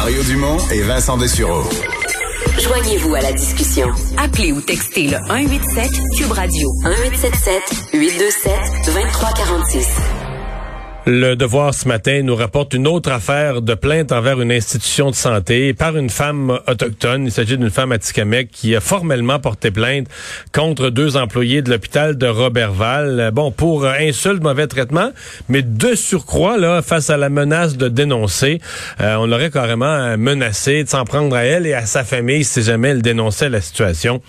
Mario Dumont et Vincent Dessureau. Joignez-vous à la discussion. Appelez ou textez le 187 Cube Radio 1877 827 2346. Le Devoir ce matin nous rapporte une autre affaire de plainte envers une institution de santé par une femme autochtone. Il s'agit d'une femme Atikamek qui a formellement porté plainte contre deux employés de l'hôpital de Robertval. Bon, pour insulte, mauvais traitement, mais de surcroît, là, face à la menace de dénoncer, euh, on l'aurait carrément menacé de s'en prendre à elle et à sa famille si jamais elle dénonçait la situation.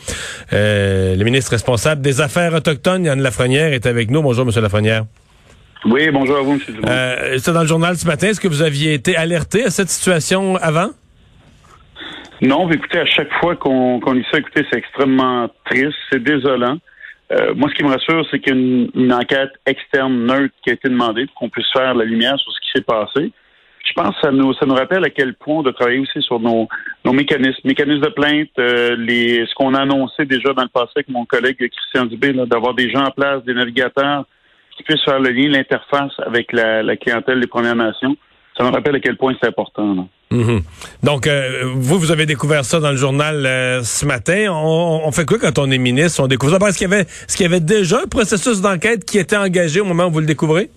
Euh, le ministre responsable des Affaires autochtones, Yann Lafrenière, est avec nous. Bonjour, Monsieur Lafrenière. Oui, bonjour à vous, M. Dumont. Euh, C'était dans le journal ce matin. Est-ce que vous aviez été alerté à cette situation avant? Non, écoutez, à chaque fois qu'on qu lit ça, écoutez, c'est extrêmement triste, c'est désolant. Euh, moi, ce qui me rassure, c'est qu'il y a une, enquête externe neutre qui a été demandée pour qu'on puisse faire la lumière sur ce qui s'est passé. Je pense que ça nous, ça nous rappelle à quel point on doit travailler aussi sur nos, nos mécanismes, mécanismes de plainte, euh, les, ce qu'on a annoncé déjà dans le passé avec mon collègue Christian Dubé, d'avoir des gens en place, des navigateurs, qui puisse faire le lien, l'interface avec la, clientèle des Premières Nations. Ça me rappelle à quel point c'est important. Mhm. Donc, euh, vous, vous avez découvert ça dans le journal euh, ce matin. On, fait quoi quand on est ministre? On découvre ça? Est-ce qu'il y avait, ce qu'il y avait déjà un processus d'enquête qui était engagé au moment où vous le découvrez?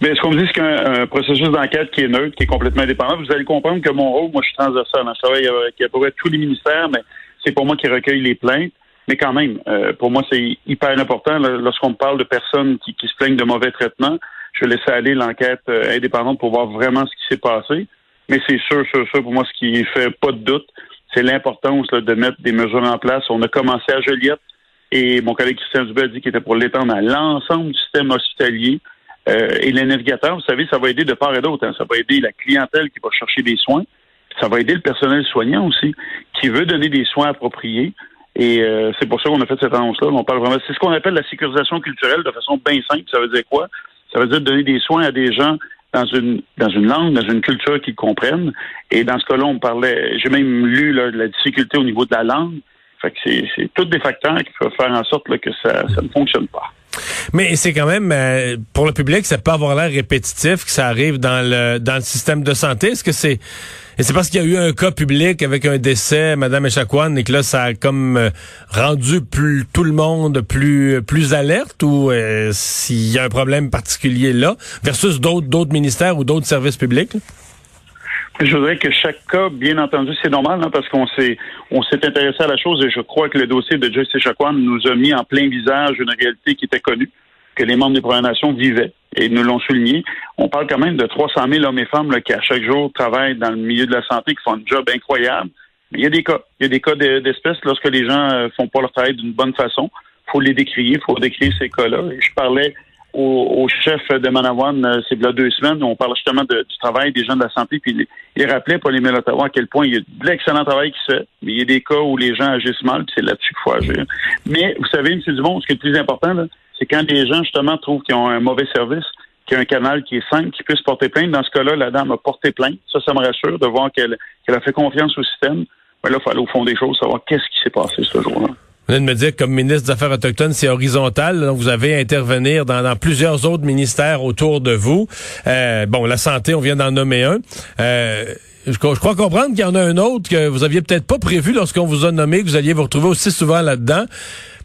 Mais ce qu'on me dit, c'est qu'un processus d'enquête qui est neutre, qui est complètement indépendant. Vous allez comprendre que mon rôle, moi, je suis transversal. Je travaille avec à peu près tous les ministères, mais c'est pour moi qui recueille les plaintes. Mais quand même, euh, pour moi, c'est hyper important lorsqu'on parle de personnes qui, se plaignent de mauvais traitements. Je vais laisser aller l'enquête euh, indépendante pour voir vraiment ce qui s'est passé. Mais c'est sûr, sûr, sûr, pour moi, ce qui fait pas de doute, c'est l'importance de mettre des mesures en place. On a commencé à Joliette et mon collègue Christian Dubé a dit qu'il était pour l'étendre à l'ensemble du système hospitalier. Euh, et les navigateurs, vous savez, ça va aider de part et d'autre. Hein. Ça va aider la clientèle qui va chercher des soins. Ça va aider le personnel soignant aussi, qui veut donner des soins appropriés. Et euh, c'est pour ça qu'on a fait cette annonce-là. On parle vraiment. C'est ce qu'on appelle la sécurisation culturelle de façon bien simple. Ça veut dire quoi? Ça veut dire donner des soins à des gens dans une dans une langue, dans une culture qu'ils comprennent. Et dans ce cas-là, on parlait. J'ai même lu là, la difficulté au niveau de la langue. Fait que c'est tous des facteurs qui peuvent faire en sorte que ça, ça ne fonctionne pas. Mais c'est quand même euh, pour le public, ça peut avoir l'air répétitif que ça arrive dans le dans le système de santé. Est-ce que c'est et c'est parce qu'il y a eu un cas public avec un décès, Madame Echaquan, et que là, ça a comme euh, rendu plus tout le monde plus plus alerte ou euh, s'il y a un problème particulier là, versus d'autres d'autres ministères ou d'autres services publics? Je voudrais que chaque cas, bien entendu, c'est normal, hein, parce qu'on s'est on s'est intéressé à la chose et je crois que le dossier de Joyce Echaquan nous a mis en plein visage une réalité qui était connue que les membres des Premières Nations vivaient et nous l'ont souligné. On parle quand même de 300 000 hommes et femmes là, qui, à chaque jour, travaillent dans le milieu de la santé, qui font un job incroyable. Mais il y a des cas. Il y a des cas d'espèces lorsque les gens euh, font pas leur travail d'une bonne façon. Faut les décrire, il faut décrire ces cas-là. je parlais au, chef de Manawan, euh, c'est là deux semaines, on parle justement du travail des gens de la santé, puis il, rappelait pour les Ottawa à quel point il y a de l'excellent travail qui se fait, mais il y a des cas où les gens agissent mal, puis c'est là-dessus qu'il faut agir. Mais vous savez, M. Dumont, ce qui est le plus important, c'est quand les gens, justement, trouvent qu'ils ont un mauvais service, qu'il y a un canal qui est simple, qui puisse porter plainte. Dans ce cas-là, la dame a porté plainte. Ça, ça me rassure de voir qu'elle a fait confiance au système. Mais là, il faut aller au fond des choses, savoir qu'est-ce qui s'est passé ce jour-là. Venez de me dire que comme ministre des Affaires autochtones, c'est horizontal. Donc vous avez à intervenir dans, plusieurs autres ministères autour de vous. Euh, bon, la santé, on vient d'en nommer un. Euh, je, crois comprendre qu'il y en a un autre que vous aviez peut-être pas prévu lorsqu'on vous a nommé, que vous alliez vous retrouver aussi souvent là-dedans.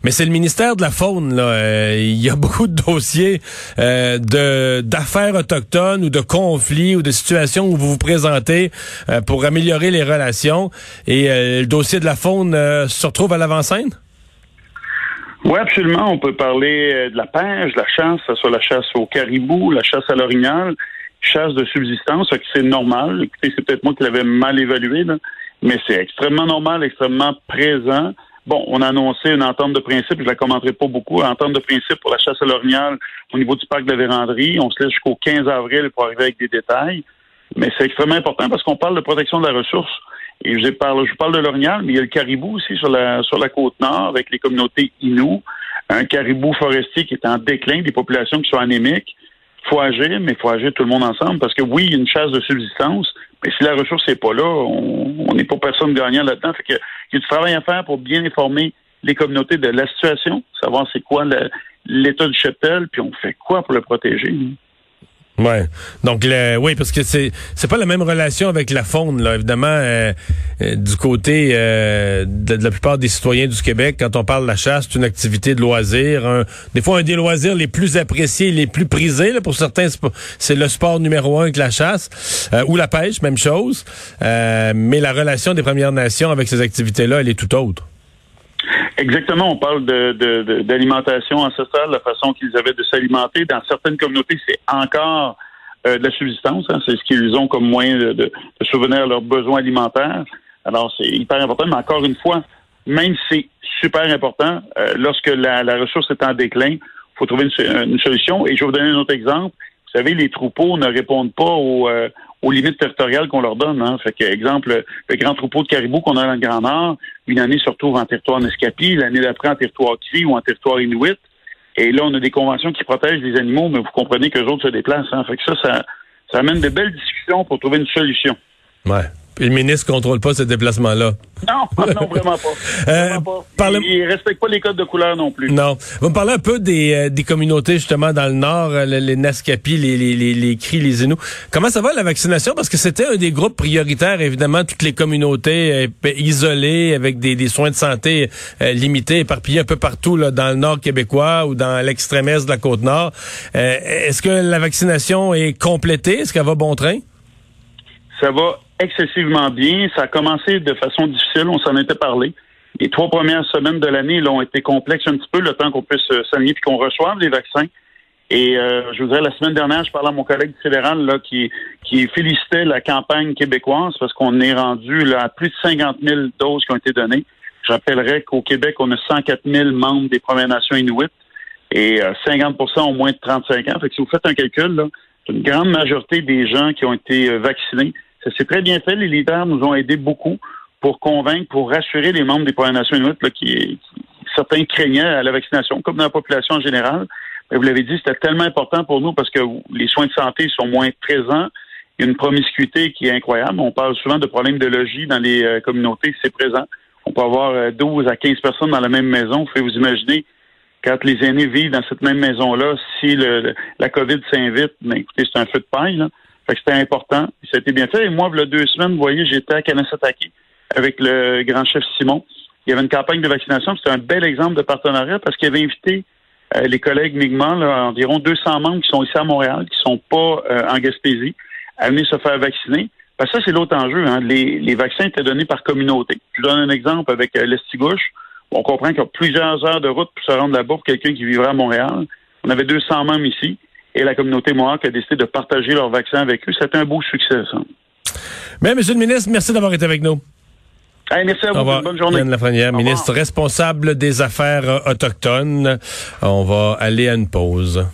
Mais c'est le ministère de la Faune. Là. Euh, il y a beaucoup de dossiers euh, de d'affaires autochtones ou de conflits ou de situations où vous vous présentez euh, pour améliorer les relations. Et le dossier de la faune se retrouve à l'avant-scène? Oui, absolument. On peut parler de la pêche, de la chasse, ce soit la chasse au caribou, la chasse à l'orignal, chasse de subsistance, c'est normal. Écoutez, c'est peut-être moi qui l'avais mal évalué, là, mais c'est extrêmement normal, extrêmement présent. Bon, on a annoncé une entente de principe, je la commenterai pas beaucoup, entente de principe pour la chasse à l'orignal au niveau du parc de la Vérandrie. On se laisse jusqu'au 15 avril pour arriver avec des détails. Mais c'est extrêmement important parce qu'on parle de protection de la ressource. Et je parle, je parle de l'orignal, mais il y a le caribou aussi sur la, sur la côte nord avec les communautés Inou. Un caribou forestier qui est en déclin, des populations qui sont anémiques. Faut agir, mais faut agir tout le monde ensemble parce que oui, il y a une chasse de subsistance, mais si la ressource n'est pas là, on n'est pas personne gagnant là-dedans. Fait que, il y a du travail à faire pour bien informer les communautés de la situation, savoir c'est quoi l'état du cheptel, puis on fait quoi pour le protéger. Ouais. Donc le, oui, parce que c'est c'est pas la même relation avec la faune là. Évidemment, euh, euh, du côté euh, de, la plupart des citoyens du Québec, quand on parle de la chasse, c'est une activité de loisir. des fois, un des loisirs les plus appréciés, les plus prisés. Pour certains, c'est le sport numéro un que la chasse ou la pêche, même chose. mais la relation des Premières Nations avec ces activités-là, elle est tout autre. Exactement, on parle d'alimentation de, ancestrale, la façon qu'ils avaient de s'alimenter. Dans certaines communautés, c'est encore euh, de la subsistance, hein. c'est ce qu'ils ont comme moyen de, de, souvenir leurs besoins alimentaires. Alors, c'est hyper important, mais encore une fois, même si c'est super important, euh, lorsque la, ressource est en déclin, il faut trouver une, solution. Et je vais vous donner un autre exemple. Vous savez, les troupeaux ne répondent pas aux, euh, aux limites territoriales qu'on leur donne. Hein. Fait que, exemple, le grand troupeau de caribou qu'on a dans le Grand Nord, une année se retrouve en territoire Nescapi, l'année d'après en territoire Cri ou en territoire Inuit. Et là, on a des conventions qui protègent les animaux, mais vous comprenez que les autres se déplacent. Hein. Fait que ça, ça, ça amène de belles discussions pour trouver une solution. Ouais. Puis le ministre contrôle pas ce déplacement-là. Non, non, vraiment pas. Euh, Il, respecte pas les codes de couleur non plus. Non. Vous me parlez un peu des, euh, des communautés justement dans le nord, euh, les, les Naskapi, les, les, les, les Cris, les Inuits. Comment ça va la vaccination? Parce que c'était un des groupes prioritaires, évidemment, toutes les communautés isolées, avec des, des soins de santé limités, éparpillés un peu partout là, dans le nord québécois ou dans l'extrême est de la côte nord. Est-ce que la vaccination est complétée? Est-ce qu'elle va bon train? Ça va excessivement bien. Ça a commencé de façon difficile, on s'en était parlé. Les trois premières semaines de l'année ont été complexes un petit peu, le temps qu'on puisse s'aligner et qu'on reçoive les vaccins. Et euh, je vous dirais, la semaine dernière, je parlais à mon collègue fédéral là, qui, qui félicitait la campagne québécoise parce qu'on est rendu là, à plus de 50 000 doses qui ont été données. Je rappellerai qu'au Québec, on a 104 000 membres des Premières Nations Inuit et 50% euh, ont moins de 35 ans. Fait que si vous faites un calcul, là, une grande majorité des gens qui ont été euh, vaccinés ça s'est très bien fait. Les leaders nous ont aidés beaucoup pour convaincre, pour rassurer les membres des Premières Nations Inuit qui, certains craignaient à la vaccination, comme dans la population en général. Mais vous l'avez dit, c'était tellement important pour nous parce que les soins de santé sont moins présents. Il y a une promiscuité qui est incroyable. On parle souvent de problèmes de logis dans les euh, communautés, c'est présent. On peut avoir 12 euh, à 15 personnes dans la même maison. Vous pouvez vous imaginer quand les aînés vivent dans cette même maison-là, si le, la COVID s'invite, ben, écoutez, c'est un feu de paille. Là. Que c'était important. Ça a été bien fait. Et moi, il y deux semaines, vous voyez, j'étais à Kanesataki avec le grand chef Simon. Il y avait une campagne de vaccination. C'était un bel exemple de partenariat parce qu'il avait invité euh, les collègues Mi'kmaq, environ 200 membres qui sont ici à Montréal, qui sont pas euh, en Gaspésie, à venir se faire vacciner. Parce que ça, c'est l'autre enjeu. Hein. Les, vaccins étaient donnés par communauté. Je vous donne un exemple avec euh, l'Estigouche. On comprend qu'il y a plusieurs heures de route pour se rendre là-bas pour quelqu'un qui vivrait à Montréal. On avait 200 membres ici et la communauté Mohawk a décidé de partager leur vaccin avec eux. C'était un beau succès, ça. Mais, Monsieur le ministre, merci d'avoir été avec nous. merci à vous. Bonne journée. Yann Lafrenière, ministre responsable des Affaires autochtones. On va aller à une pause.